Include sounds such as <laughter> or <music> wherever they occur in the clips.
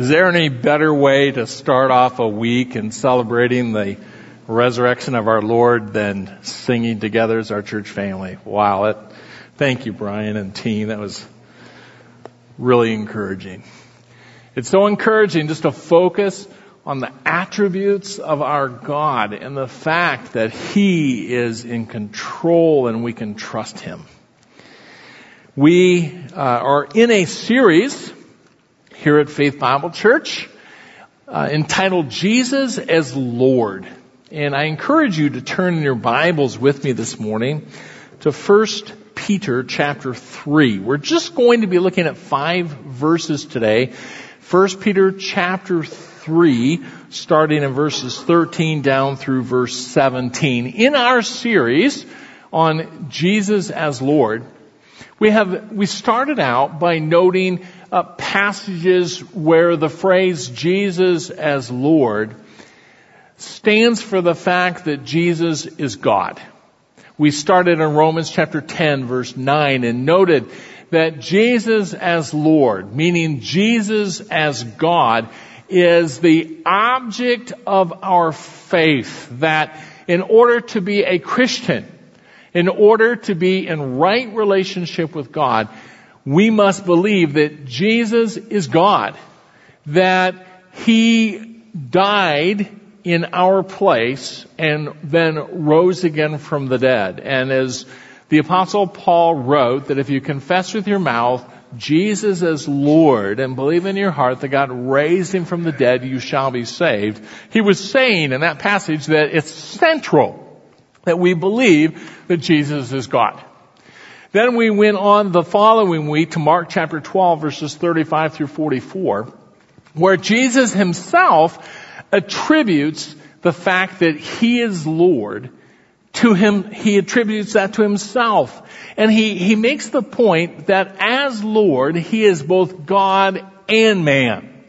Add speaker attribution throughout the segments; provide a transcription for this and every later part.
Speaker 1: Is there any better way to start off a week in celebrating the resurrection of our Lord than singing together as our church family? Wow. It, thank you, Brian and team. That was really encouraging. It's so encouraging just to focus on the attributes of our God and the fact that He is in control and we can trust Him. We uh, are in a series here at Faith Bible Church uh, entitled Jesus as Lord. And I encourage you to turn in your Bibles with me this morning to 1 Peter chapter 3. We're just going to be looking at five verses today. 1 Peter chapter 3, starting in verses 13 down through verse 17. In our series on Jesus as Lord, we have, we started out by noting uh, passages where the phrase Jesus as Lord stands for the fact that Jesus is God. We started in Romans chapter 10 verse 9 and noted that Jesus as Lord, meaning Jesus as God, is the object of our faith that in order to be a Christian, in order to be in right relationship with God, we must believe that Jesus is God, that He died in our place and then rose again from the dead. And as the apostle Paul wrote that if you confess with your mouth Jesus as Lord and believe in your heart that God raised him from the dead, you shall be saved. He was saying in that passage that it's central that we believe that Jesus is God. Then we went on the following week to Mark chapter 12 verses 35 through 44, where Jesus himself attributes the fact that he is Lord to him, he attributes that to himself. And he, he makes the point that as Lord, he is both God and man.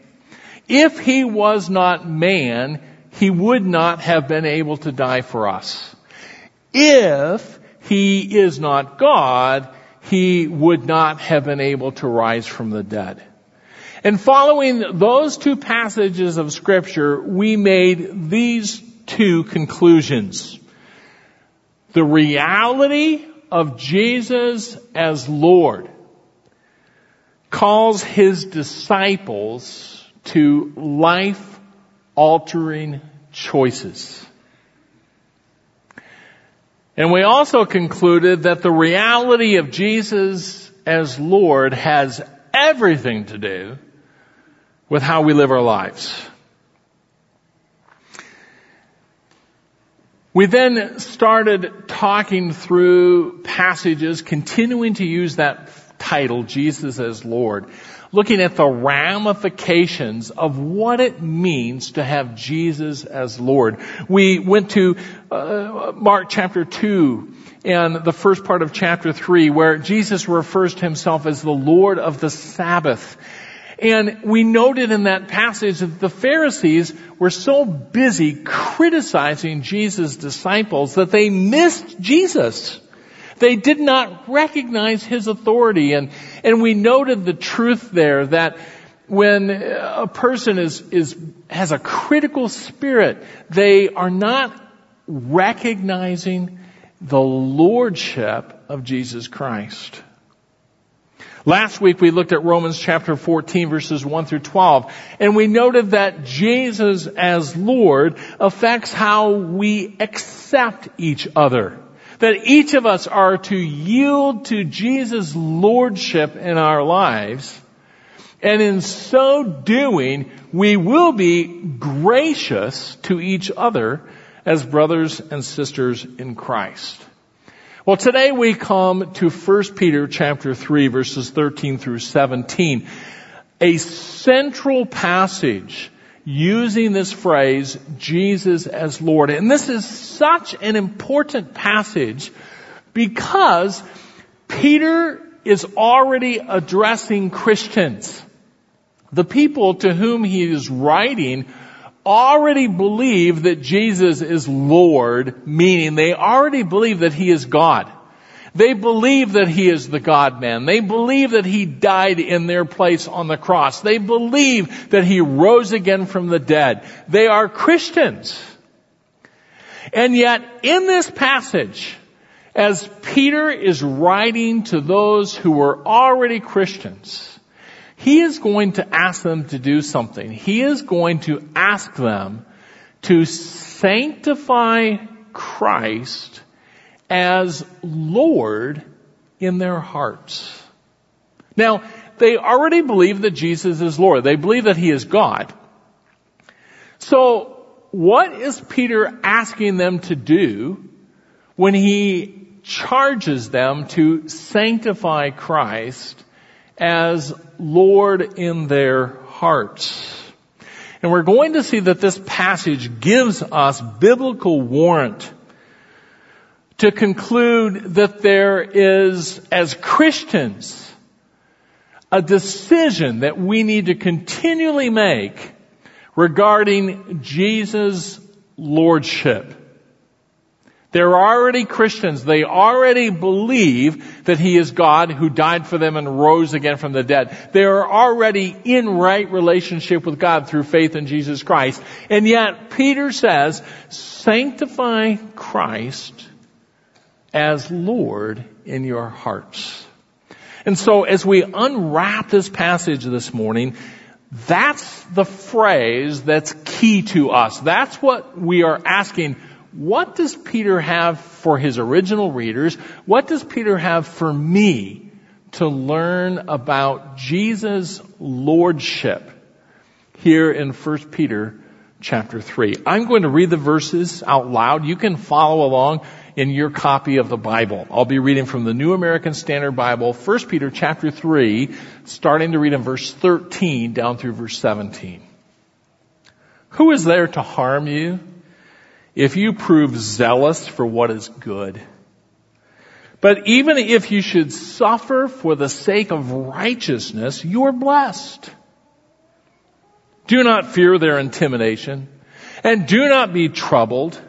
Speaker 1: If he was not man, he would not have been able to die for us. If he is not God, he would not have been able to rise from the dead. And following those two passages of scripture, we made these two conclusions. The reality of Jesus as Lord calls his disciples to life altering choices. And we also concluded that the reality of Jesus as Lord has everything to do with how we live our lives. We then started talking through passages, continuing to use that title, Jesus as Lord, looking at the ramifications of what it means to have Jesus as Lord. We went to uh, Mark chapter 2 and the first part of chapter 3 where Jesus refers to himself as the Lord of the Sabbath. And we noted in that passage that the Pharisees were so busy criticizing Jesus' disciples that they missed Jesus. They did not recognize his authority. And, and we noted the truth there that when a person is, is, has a critical spirit, they are not recognizing the lordship of Jesus Christ. Last week we looked at Romans chapter 14 verses 1 through 12 and we noted that Jesus as Lord affects how we accept each other that each of us are to yield to Jesus' lordship in our lives. And in so doing, we will be gracious to each other as brothers and sisters in Christ. Well, today we come to 1 Peter chapter 3 verses 13 through 17. A central passage using this phrase, Jesus as Lord. And this is such an important passage because Peter is already addressing Christians. The people to whom he is writing already believe that Jesus is Lord, meaning they already believe that he is God. They believe that He is the God man. They believe that He died in their place on the cross. They believe that He rose again from the dead. They are Christians. And yet, in this passage, as Peter is writing to those who were already Christians, he is going to ask them to do something. He is going to ask them to sanctify Christ as Lord in their hearts. Now, they already believe that Jesus is Lord. They believe that He is God. So, what is Peter asking them to do when he charges them to sanctify Christ as Lord in their hearts? And we're going to see that this passage gives us biblical warrant to conclude that there is, as Christians, a decision that we need to continually make regarding Jesus' Lordship. They're already Christians. They already believe that He is God who died for them and rose again from the dead. They are already in right relationship with God through faith in Jesus Christ. And yet, Peter says, sanctify Christ as Lord in your hearts. And so as we unwrap this passage this morning, that's the phrase that's key to us. That's what we are asking. What does Peter have for his original readers? What does Peter have for me to learn about Jesus' lordship here in 1 Peter chapter 3? I'm going to read the verses out loud. You can follow along in your copy of the Bible. I'll be reading from the New American Standard Bible, 1 Peter chapter 3, starting to read in verse 13 down through verse 17. Who is there to harm you if you prove zealous for what is good? But even if you should suffer for the sake of righteousness, you are blessed. Do not fear their intimidation and do not be troubled,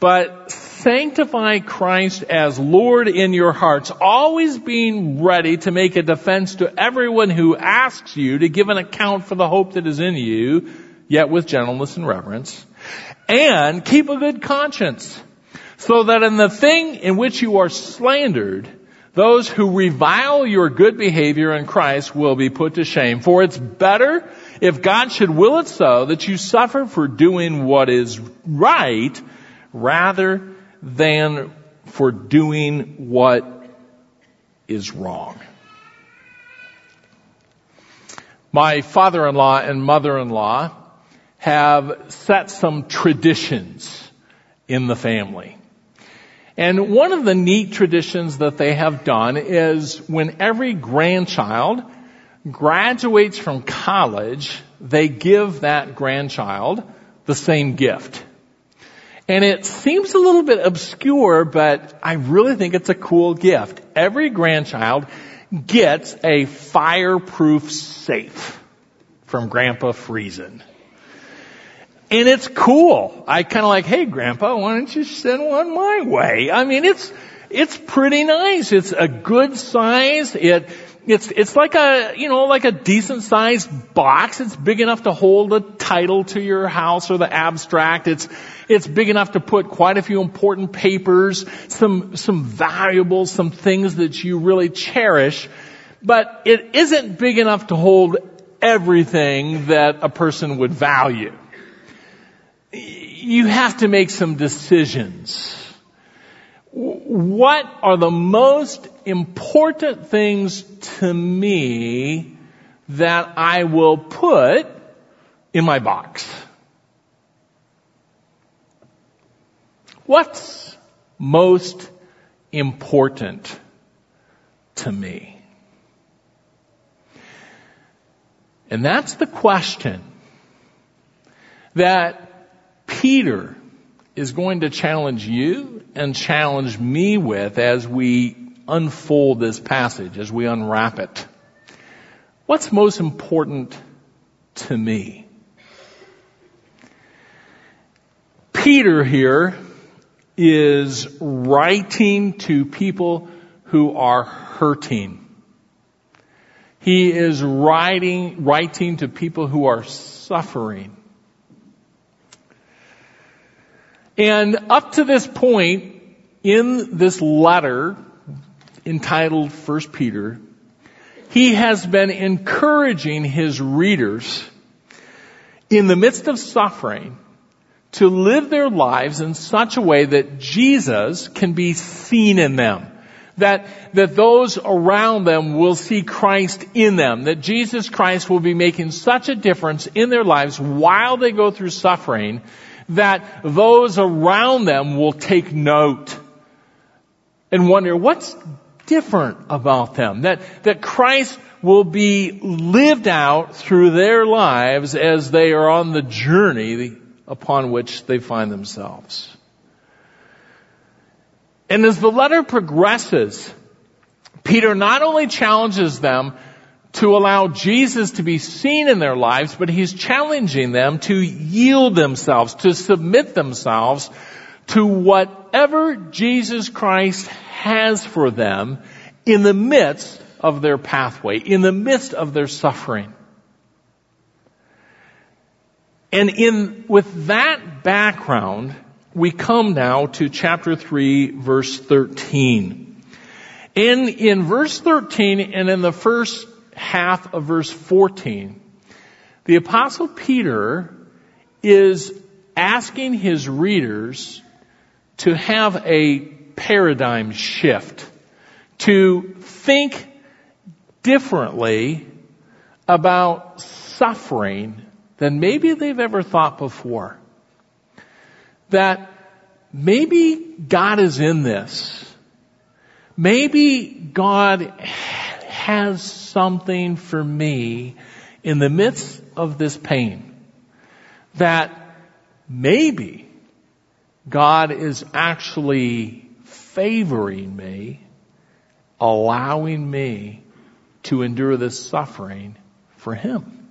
Speaker 1: but sanctify Christ as Lord in your hearts, always being ready to make a defense to everyone who asks you to give an account for the hope that is in you, yet with gentleness and reverence. And keep a good conscience, so that in the thing in which you are slandered, those who revile your good behavior in Christ will be put to shame. For it's better, if God should will it so, that you suffer for doing what is right, rather than for doing what is wrong. My father-in-law and mother-in-law have set some traditions in the family. And one of the neat traditions that they have done is when every grandchild graduates from college, they give that grandchild the same gift. And it seems a little bit obscure, but I really think it's a cool gift. Every grandchild gets a fireproof safe from Grandpa Friesen. And it's cool. I kind of like, hey grandpa, why don't you send one my way? I mean, it's, it's pretty nice. It's a good size. It, it's, it's like a, you know, like a decent sized box. It's big enough to hold a title to your house or the abstract. It's, it's big enough to put quite a few important papers, some, some valuables, some things that you really cherish. But it isn't big enough to hold everything that a person would value. You have to make some decisions what are the most important things to me that I will put in my box? What's most important to me? And that's the question that Peter is going to challenge you and challenge me with as we unfold this passage, as we unwrap it. What's most important to me? Peter here is writing to people who are hurting. He is writing, writing to people who are suffering. And up to this point in this letter entitled First Peter, he has been encouraging his readers in the midst of suffering to live their lives in such a way that Jesus can be seen in them. That, that those around them will see Christ in them. That Jesus Christ will be making such a difference in their lives while they go through suffering that those around them will take note and wonder what's different about them. That, that Christ will be lived out through their lives as they are on the journey upon which they find themselves. And as the letter progresses, Peter not only challenges them to allow Jesus to be seen in their lives, but he's challenging them to yield themselves, to submit themselves to whatever Jesus Christ has for them in the midst of their pathway, in the midst of their suffering. And in, with that background, we come now to chapter 3 verse 13. In, in verse 13 and in the first half of verse 14, the apostle Peter is asking his readers to have a paradigm shift, to think differently about suffering than maybe they've ever thought before. That maybe God is in this. Maybe God has something for me in the midst of this pain. That maybe God is actually favoring me, allowing me to endure this suffering for Him.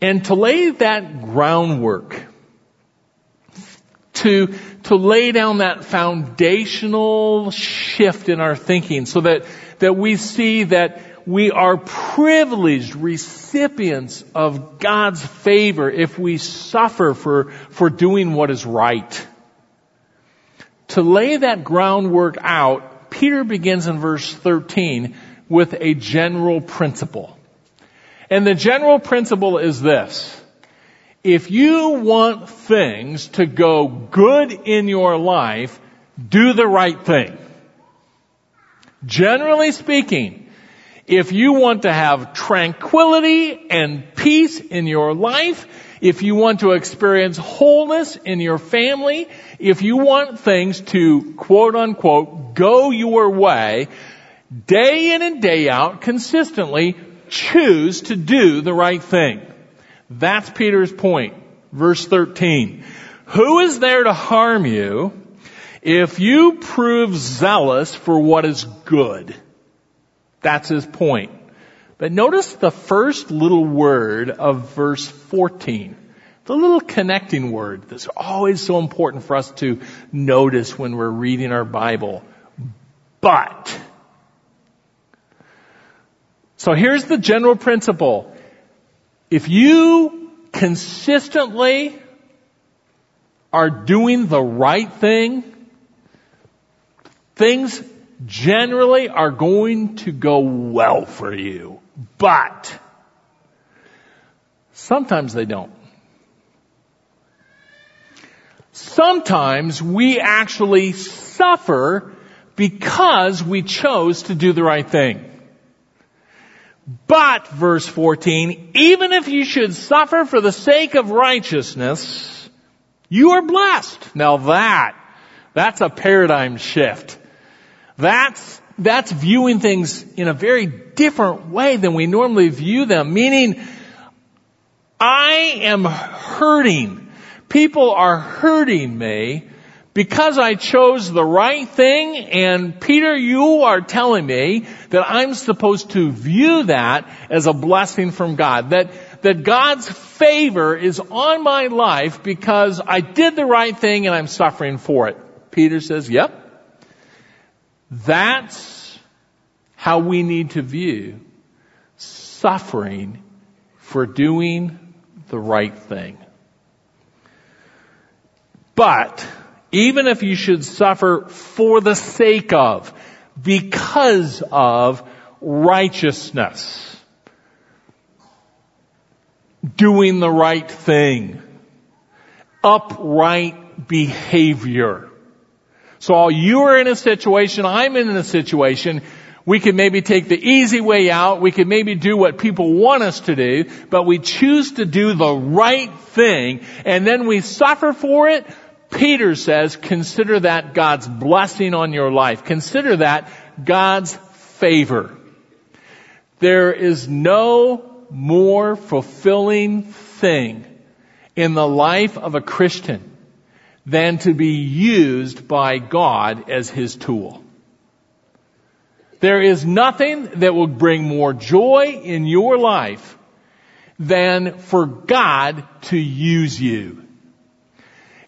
Speaker 1: And to lay that groundwork, to, to lay down that foundational shift in our thinking so that, that we see that we are privileged recipients of God's favor if we suffer for, for doing what is right. To lay that groundwork out, Peter begins in verse 13 with a general principle. And the general principle is this. If you want things to go good in your life, do the right thing. Generally speaking, if you want to have tranquility and peace in your life, if you want to experience wholeness in your family, if you want things to quote unquote go your way, day in and day out, consistently, choose to do the right thing. That's Peter's point. Verse 13. Who is there to harm you if you prove zealous for what is good? That's his point. But notice the first little word of verse 14. The little connecting word that's always so important for us to notice when we're reading our Bible. But. So here's the general principle. If you consistently are doing the right thing, things generally are going to go well for you. But sometimes they don't. Sometimes we actually suffer because we chose to do the right thing. But, verse 14, even if you should suffer for the sake of righteousness, you are blessed. Now that, that's a paradigm shift. That's, that's viewing things in a very different way than we normally view them. Meaning, I am hurting. People are hurting me because I chose the right thing and Peter, you are telling me that I'm supposed to view that as a blessing from God. That, that God's favor is on my life because I did the right thing and I'm suffering for it. Peter says, yep. That's how we need to view suffering for doing the right thing. But even if you should suffer for the sake of, because of righteousness, doing the right thing, upright behavior. So while you are in a situation, I'm in a situation, we can maybe take the easy way out, we can maybe do what people want us to do, but we choose to do the right thing, and then we suffer for it, Peter says, consider that God's blessing on your life. Consider that God's favor. There is no more fulfilling thing in the life of a Christian than to be used by God as His tool. There is nothing that will bring more joy in your life than for God to use you.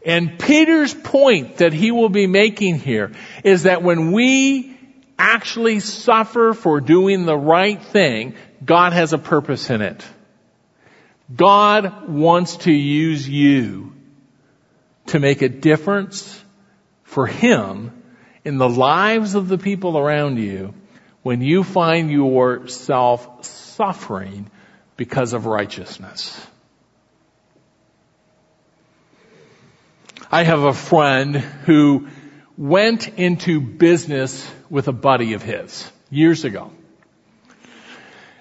Speaker 1: And Peter's point that he will be making here is that when we actually suffer for doing the right thing, God has a purpose in it. God wants to use you to make a difference for Him in the lives of the people around you when you find yourself suffering because of righteousness. I have a friend who went into business with a buddy of his years ago.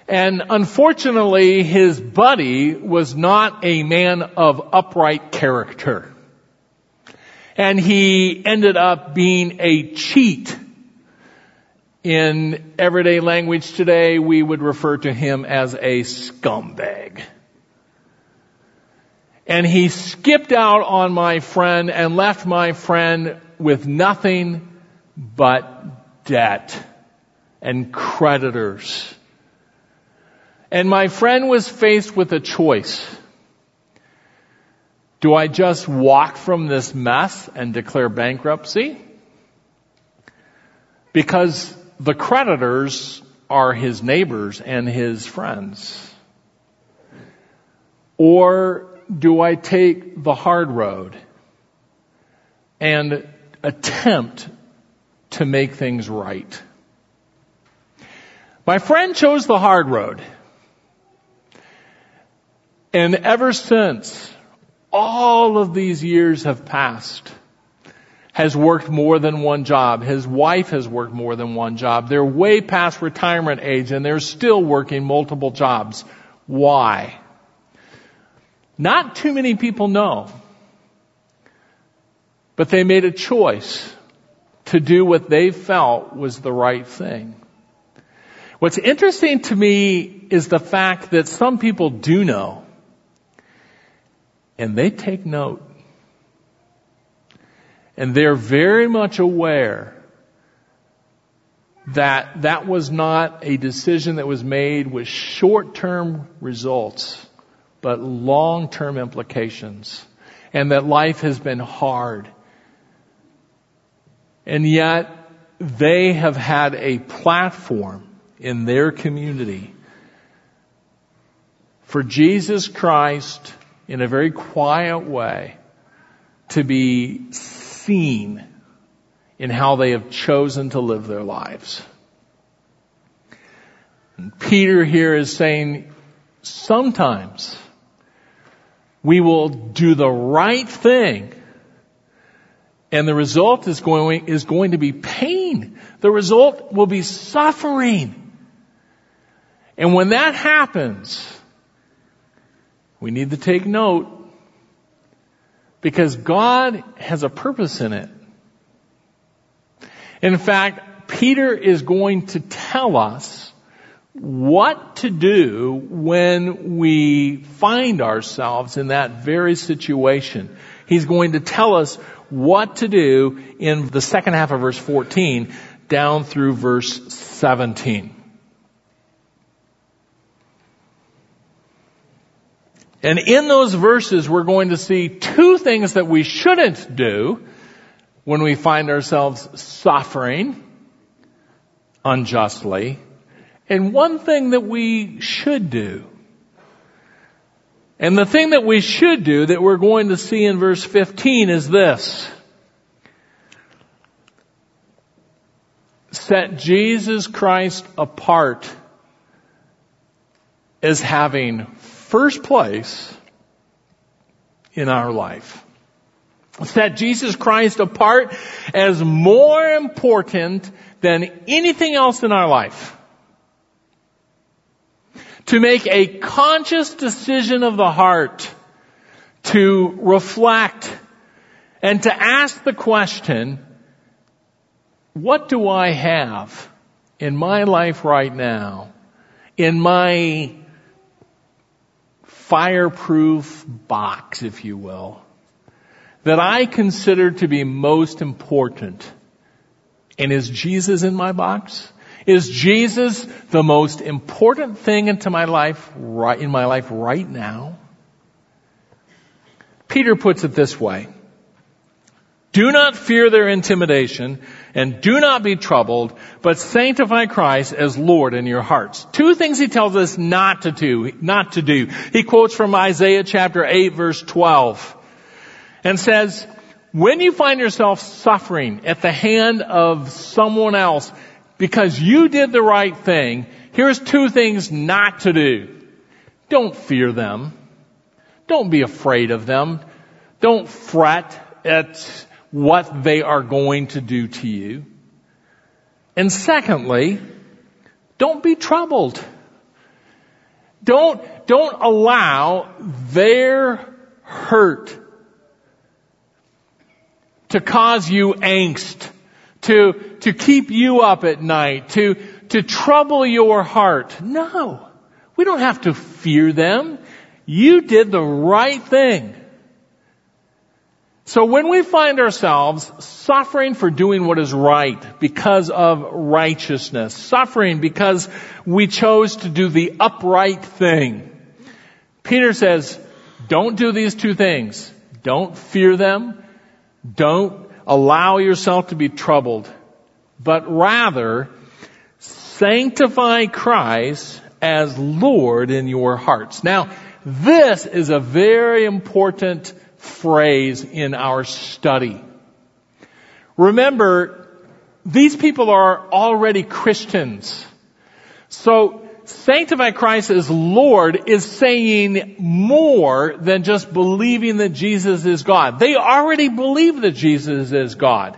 Speaker 1: And unfortunately, his buddy was not a man of upright character. And he ended up being a cheat. In everyday language today, we would refer to him as a scumbag. And he skipped out on my friend and left my friend with nothing but debt and creditors and my friend was faced with a choice. Do I just walk from this mess and declare bankruptcy? Because the creditors are his neighbors and his friends. Or do I take the hard road and attempt to make things right? My friend chose the hard road. And ever since all of these years have passed, has worked more than one job. His wife has worked more than one job. They're way past retirement age and they're still working multiple jobs. Why? Not too many people know. But they made a choice to do what they felt was the right thing. What's interesting to me is the fact that some people do know and they take note. And they're very much aware that that was not a decision that was made with short-term results, but long-term implications. And that life has been hard. And yet, they have had a platform in their community for Jesus Christ in a very quiet way to be seen in how they have chosen to live their lives. And Peter here is saying sometimes we will do the right thing and the result is going, is going to be pain. The result will be suffering. And when that happens, we need to take note because God has a purpose in it. In fact, Peter is going to tell us what to do when we find ourselves in that very situation. He's going to tell us what to do in the second half of verse 14 down through verse 17. And in those verses, we're going to see two things that we shouldn't do when we find ourselves suffering unjustly, and one thing that we should do. And the thing that we should do that we're going to see in verse 15 is this. Set Jesus Christ apart as having first place in our life. Set Jesus Christ apart as more important than anything else in our life to make a conscious decision of the heart to reflect and to ask the question, what do I have in my life right now, in my fireproof box, if you will, that I consider to be most important? And is Jesus in my box? Is Jesus the most important thing into my life right, in my life right now? Peter puts it this way. Do not fear their intimidation and do not be troubled, but sanctify Christ as Lord in your hearts. Two things he tells us not to do, not to do. He quotes from Isaiah chapter 8 verse 12 and says, when you find yourself suffering at the hand of someone else, because you did the right thing, here's two things not to do. Don't fear them. Don't be afraid of them. Don't fret at what they are going to do to you. And secondly, don't be troubled. Don't, don't allow their hurt to cause you angst to, to keep you up at night, to, to trouble your heart. No. We don't have to fear them. You did the right thing. So when we find ourselves suffering for doing what is right because of righteousness, suffering because we chose to do the upright thing, Peter says, don't do these two things. Don't fear them. Don't allow yourself to be troubled, but rather sanctify Christ as Lord in your hearts. Now, this is a very important phrase in our study. Remember, these people are already Christians. So sanctify Christ as Lord is saying more than just believing that Jesus is God. They already believe that Jesus is God.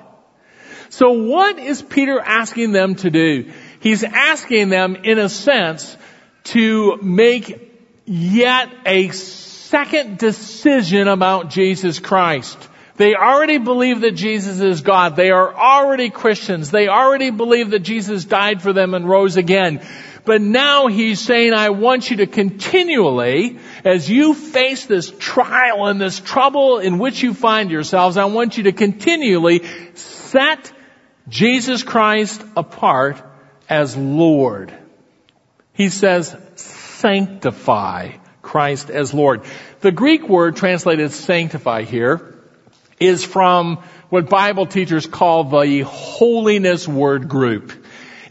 Speaker 1: So what is Peter asking them to do? He's asking them, in a sense, to make yet a second decision about Jesus Christ. They already believe that Jesus is God. They are already Christians. They already believe that Jesus died for them and rose again. But now he's saying, I want you to continually, as you face this trial and this trouble in which you find yourselves, I want you to continually set Jesus Christ apart as Lord. He says, sanctify Christ as Lord. The Greek word translated sanctify here is from what Bible teachers call the holiness word group.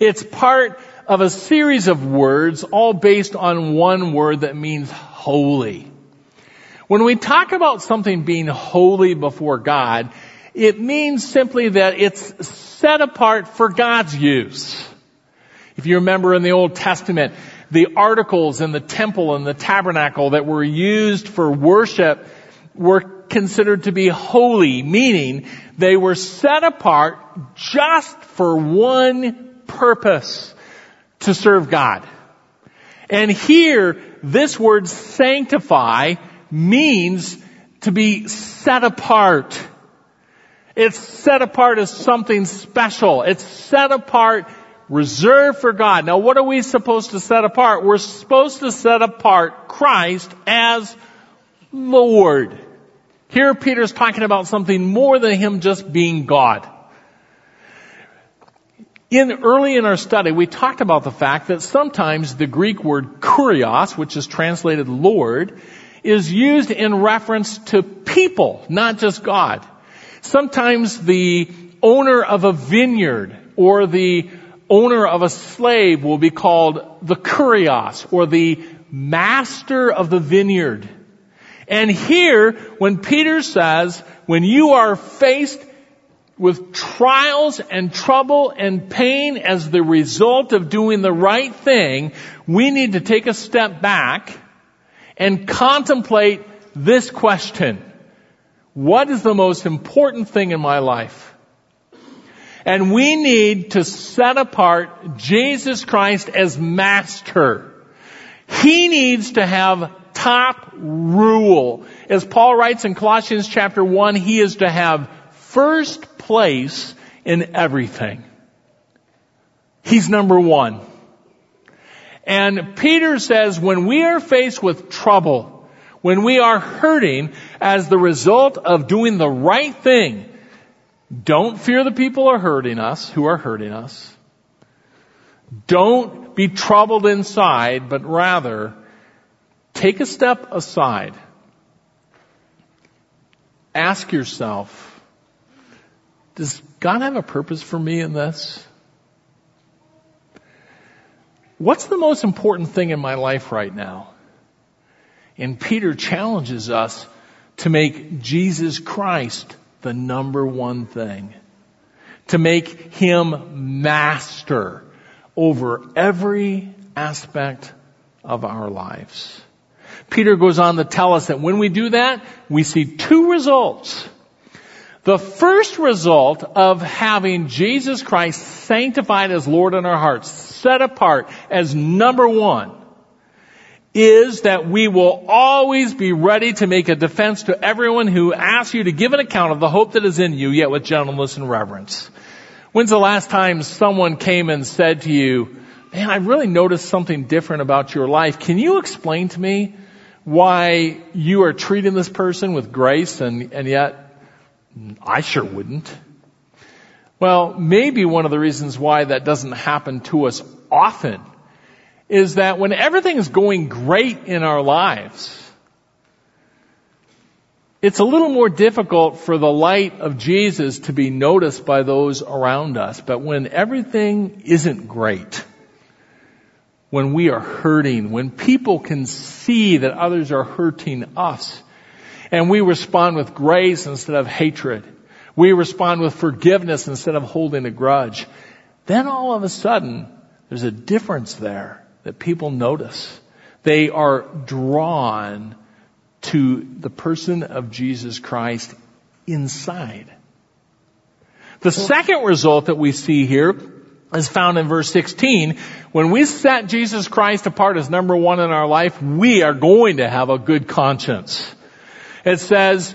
Speaker 1: It's part of a series of words all based on one word that means holy. When we talk about something being holy before God, it means simply that it's set apart for God's use. If you remember in the Old Testament, the articles in the temple and the tabernacle that were used for worship were considered to be holy, meaning they were set apart just for one purpose to serve God. And here, this word sanctify means to be set apart. It's set apart as something special. It's set apart, reserved for God. Now what are we supposed to set apart? We're supposed to set apart Christ as Lord. Here Peter's talking about something more than Him just being God. In early in our study, we talked about the fact that sometimes the Greek word kurios, which is translated Lord, is used in reference to people, not just God. Sometimes the owner of a vineyard or the owner of a slave will be called the kurios or the master of the vineyard. And here, when Peter says, when you are faced with trials and trouble and pain as the result of doing the right thing, we need to take a step back and contemplate this question. What is the most important thing in my life? And we need to set apart Jesus Christ as master. He needs to have top rule. As Paul writes in Colossians chapter 1, he is to have first place in everything. He's number one. And Peter says when we are faced with trouble, when we are hurting as the result of doing the right thing, don't fear the people are hurting us, who are hurting us. Don't be troubled inside, but rather take a step aside. Ask yourself, does God have a purpose for me in this? What's the most important thing in my life right now? And Peter challenges us to make Jesus Christ the number one thing. To make Him master over every aspect of our lives. Peter goes on to tell us that when we do that, we see two results. The first result of having Jesus Christ sanctified as Lord in our hearts, set apart as number one, is that we will always be ready to make a defense to everyone who asks you to give an account of the hope that is in you, yet with gentleness and reverence. When's the last time someone came and said to you, man, I really noticed something different about your life. Can you explain to me why you are treating this person with grace and, and yet I sure wouldn't. Well, maybe one of the reasons why that doesn't happen to us often is that when everything is going great in our lives, it's a little more difficult for the light of Jesus to be noticed by those around us. But when everything isn't great, when we are hurting, when people can see that others are hurting us, and we respond with grace instead of hatred, we respond with forgiveness instead of holding a grudge, then all of a sudden, there's a difference there that people notice. They are drawn to the person of Jesus Christ inside. The second result that we see here is found in verse 16. When we set Jesus Christ apart as number one in our life, we are going to have a good conscience. It says,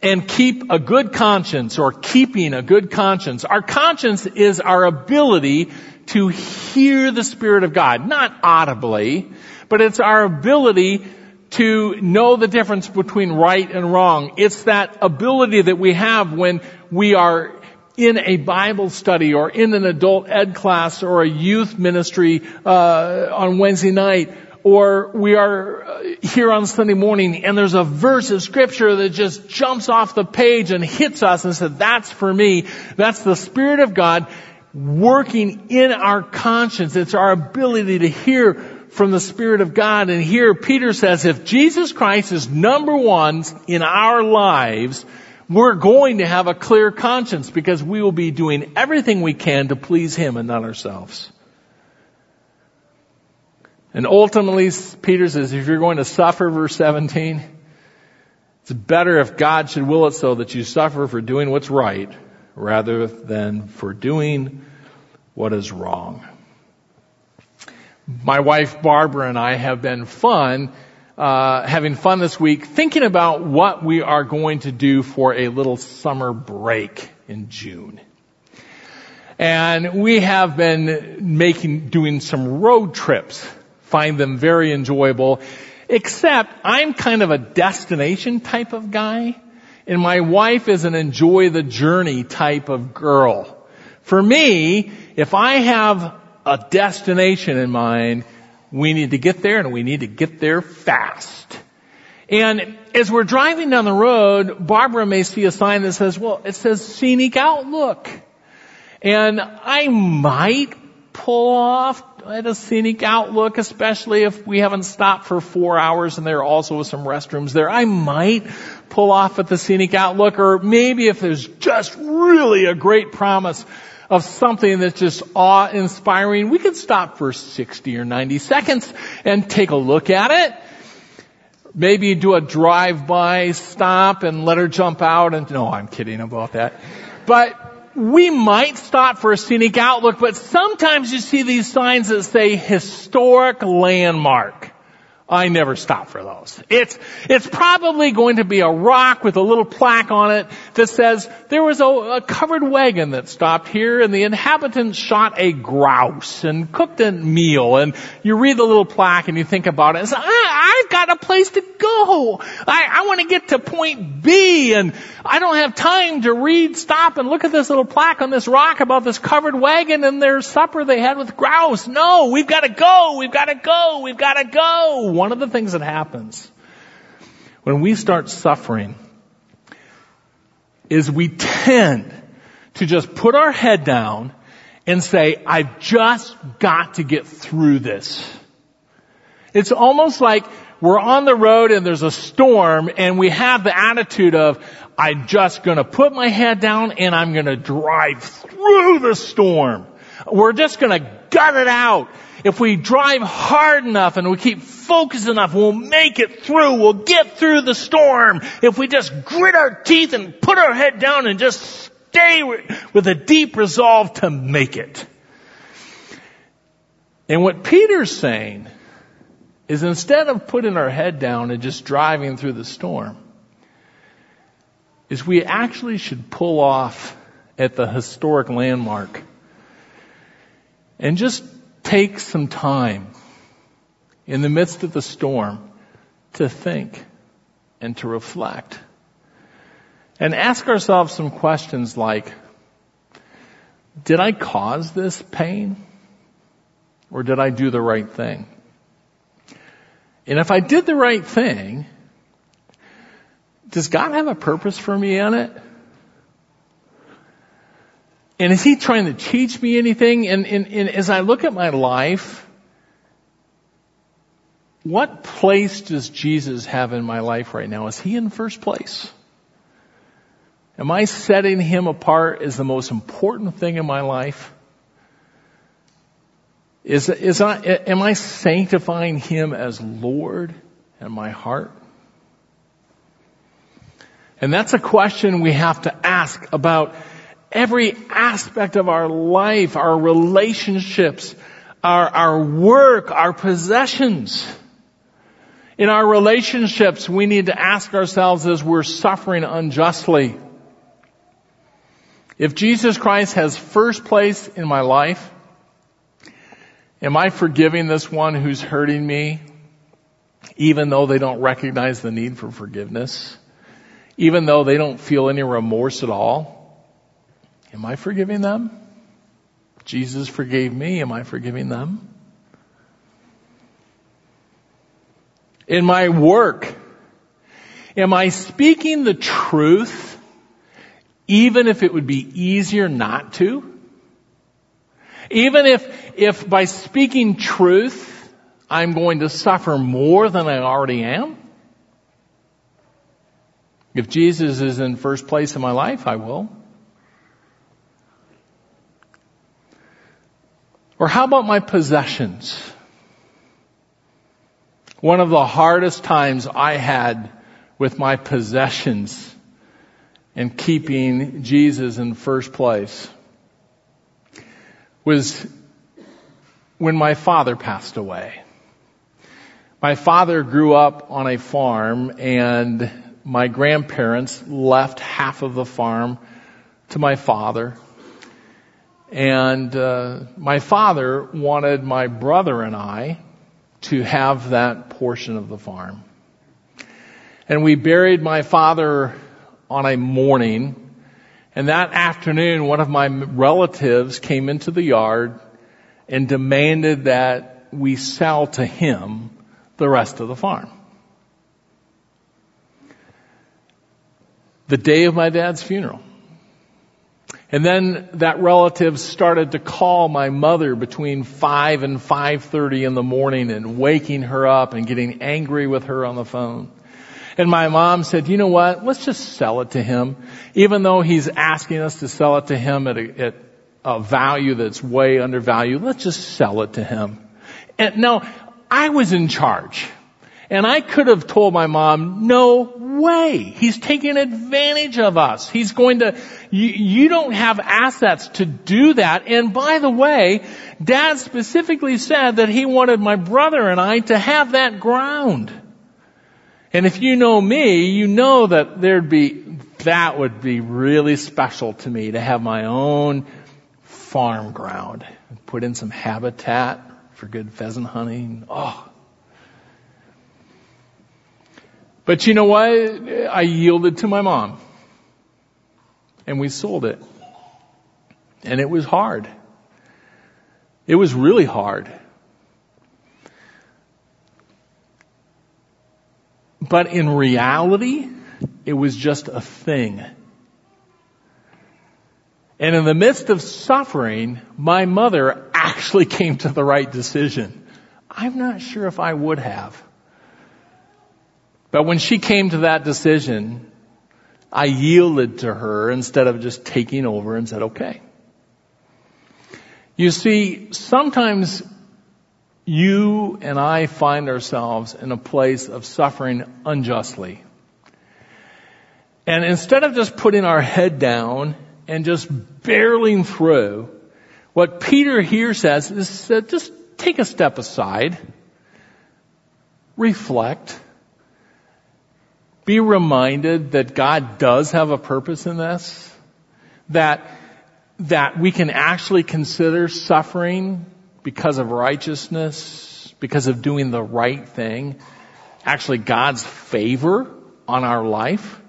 Speaker 1: and keep a good conscience or keeping a good conscience. Our conscience is our ability to hear the Spirit of God, not audibly, but it's our ability to know the difference between right and wrong. It's that ability that we have when we are in a Bible study or in an adult ed class or a youth ministry uh, on Wednesday night or we are uh, here on Sunday morning and there's a verse of scripture that just jumps off the page and hits us and says, that's for me. That's the Spirit of God working in our conscience. It's our ability to hear from the Spirit of God. And here Peter says, if Jesus Christ is number one in our lives, we're going to have a clear conscience because we will be doing everything we can to please Him and not ourselves. And ultimately, Peter says, if you're going to suffer, verse 17, it's better if God should will it so that you suffer for doing what's right rather than for doing what is wrong. My wife Barbara and I have been fun, uh, having fun this week thinking about what we are going to do for a little summer break in June. And we have been making, doing some road trips, find them very enjoyable, except I'm kind of a destination type of guy. And my wife is an enjoy the journey type of girl. For me, if I have a destination in mind, we need to get there and we need to get there fast. And as we're driving down the road, Barbara may see a sign that says, well, it says scenic outlook. And I might pull off at a scenic outlook, especially if we haven't stopped for four hours and there are also some restrooms there. I might pull off at the scenic outlook or maybe if there's just really a great promise of something that's just awe inspiring, we could stop for 60 or 90 seconds and take a look at it. Maybe do a drive-by stop and let her jump out and, no, I'm kidding about that. But we might stop for a scenic outlook, but sometimes you see these signs that say historic landmark. I never stop for those. It's, it's probably going to be a rock with a little plaque on it that says there was a, a, covered wagon that stopped here and the inhabitants shot a grouse and cooked a meal and you read the little plaque and you think about it and say, I, I've got a place to go. I, I want to get to point B and I don't have time to read, stop and look at this little plaque on this rock about this covered wagon and their supper they had with grouse. No, we've got to go. We've got to go. We've got to go one of the things that happens when we start suffering is we tend to just put our head down and say, I've just got to get through this. It's almost like we're on the road and there's a storm and we have the attitude of, I'm just gonna put my head down and I'm gonna drive through the storm. We're just gonna gut it out. If we drive hard enough and we keep focused enough, we'll make it through. We'll get through the storm. If we just grit our teeth and put our head down and just stay with a deep resolve to make it. And what Peter's saying is instead of putting our head down and just driving through the storm, is we actually should pull off at the historic landmark and just take some time in the midst of the storm to think and to reflect and ask ourselves some questions like, did I cause this pain? Or did I do the right thing? And if I did the right thing, does God have a purpose for me in it? And is he trying to teach me anything? And, and, and as I look at my life, what place does Jesus have in my life right now? Is he in first place? Am I setting him apart as the most important thing in my life? Is, is I, am I sanctifying him as Lord in my heart? And that's a question we have to ask about every aspect of our life, our relationships, our, our work, our possessions. In our relationships, we need to ask ourselves as we're suffering unjustly. If Jesus Christ has first place in my life, am I forgiving this one who's hurting me, even though they don't recognize the need for forgiveness? Even though they don't feel any remorse at all? Am I forgiving them? Jesus forgave me. Am I forgiving them? In my work, am I speaking the truth even if it would be easier not to? Even if, if by speaking truth, I'm going to suffer more than I already am? If Jesus is in first place in my life, I will. Or how about my possessions? One of the hardest times I had with my possessions and keeping Jesus in first place was when my father passed away. My father grew up on a farm and my grandparents left half of the farm to my father and uh, my father wanted my brother and I to have that portion of the farm. And we buried my father on a morning. And that afternoon, one of my relatives came into the yard and demanded that we sell to him the rest of the farm. The day of my dad's funeral. And then that relative started to call my mother between 5 and 5.30 in the morning and waking her up and getting angry with her on the phone. And my mom said, you know what, let's just sell it to him. Even though he's asking us to sell it to him at a, at a value that's way undervalued, let's just sell it to him. And now, I was in charge. And I could have told my mom, no way. He's taking advantage of us. He's going to, you, you, don't have assets to do that. And by the way, dad specifically said that he wanted my brother and I to have that ground. And if you know me, you know that there'd be, that would be really special to me to have my own farm ground. And put in some habitat for good pheasant hunting. Oh, But you know what? I yielded to my mom. And we sold it. And it was hard. It was really hard. But in reality, it was just a thing. And in the midst of suffering, my mother actually <laughs> came to the right decision. I'm not sure if I would have. But when she came to that decision, I yielded to her instead of just taking over and said, okay. You see, sometimes you and I find ourselves in a place of suffering unjustly. And instead of just putting our head down and just barreling through, what Peter here says is just take a step aside, reflect, be reminded that God does have a purpose in this, that, that we can actually consider suffering because of righteousness, because of doing the right thing, actually God's favor on our life.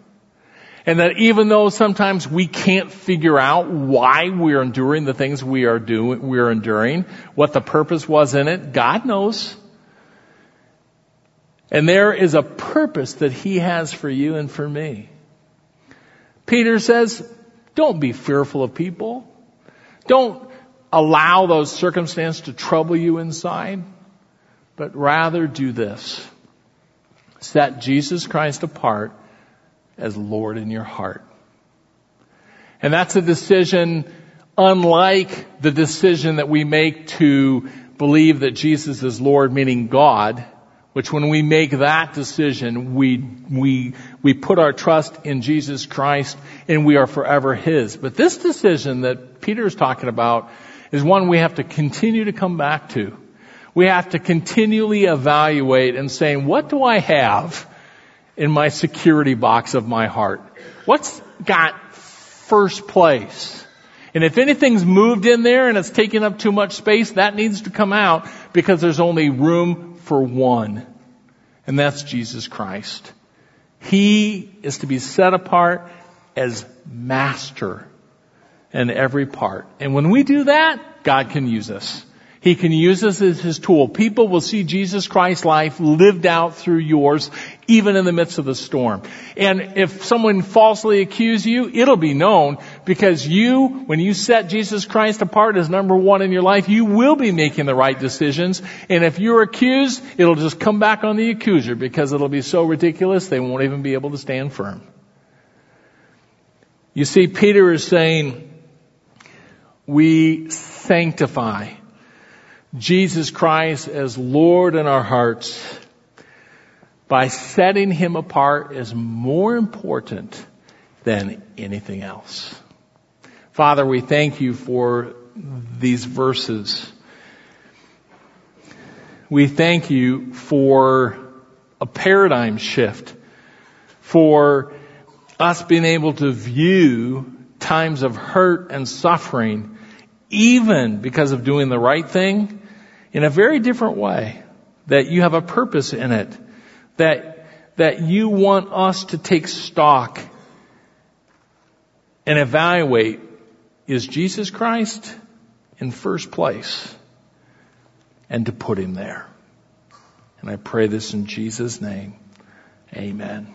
Speaker 1: And that even though sometimes we can't figure out why we're enduring the things we are doing, we're enduring, what the purpose was in it, God knows. And there is a purpose that He has for you and for me. Peter says, don't be fearful of people. Don't allow those circumstances to trouble you inside, but rather do this. Set Jesus Christ apart as Lord in your heart. And that's a decision unlike the decision that we make to believe that Jesus is Lord, meaning God, which when we make that decision, we, we, we put our trust in Jesus Christ and we are forever His. But this decision that Peter is talking about is one we have to continue to come back to. We have to continually evaluate and saying, what do I have in my security box of my heart? What's got first place? And if anything's moved in there and it's taking up too much space, that needs to come out because there's only room for one, and that's Jesus Christ. He is to be set apart as master in every part. And when we do that, God can use us. He can use us as His tool. People will see Jesus Christ's life lived out through yours, even in the midst of the storm. And if someone falsely accuses you, it'll be known because you, when you set Jesus Christ apart as number one in your life, you will be making the right decisions. And if you're accused, it'll just come back on the accuser because it'll be so ridiculous they won't even be able to stand firm. You see, Peter is saying, we sanctify Jesus Christ as Lord in our hearts by setting Him apart is more important than anything else. Father, we thank you for these verses. We thank you for a paradigm shift, for us being able to view times of hurt and suffering, even because of doing the right thing, in a very different way. That you have a purpose in it. That, that you want us to take stock and evaluate, is Jesus Christ in first place? And to put him there. And I pray this in Jesus' name. Amen.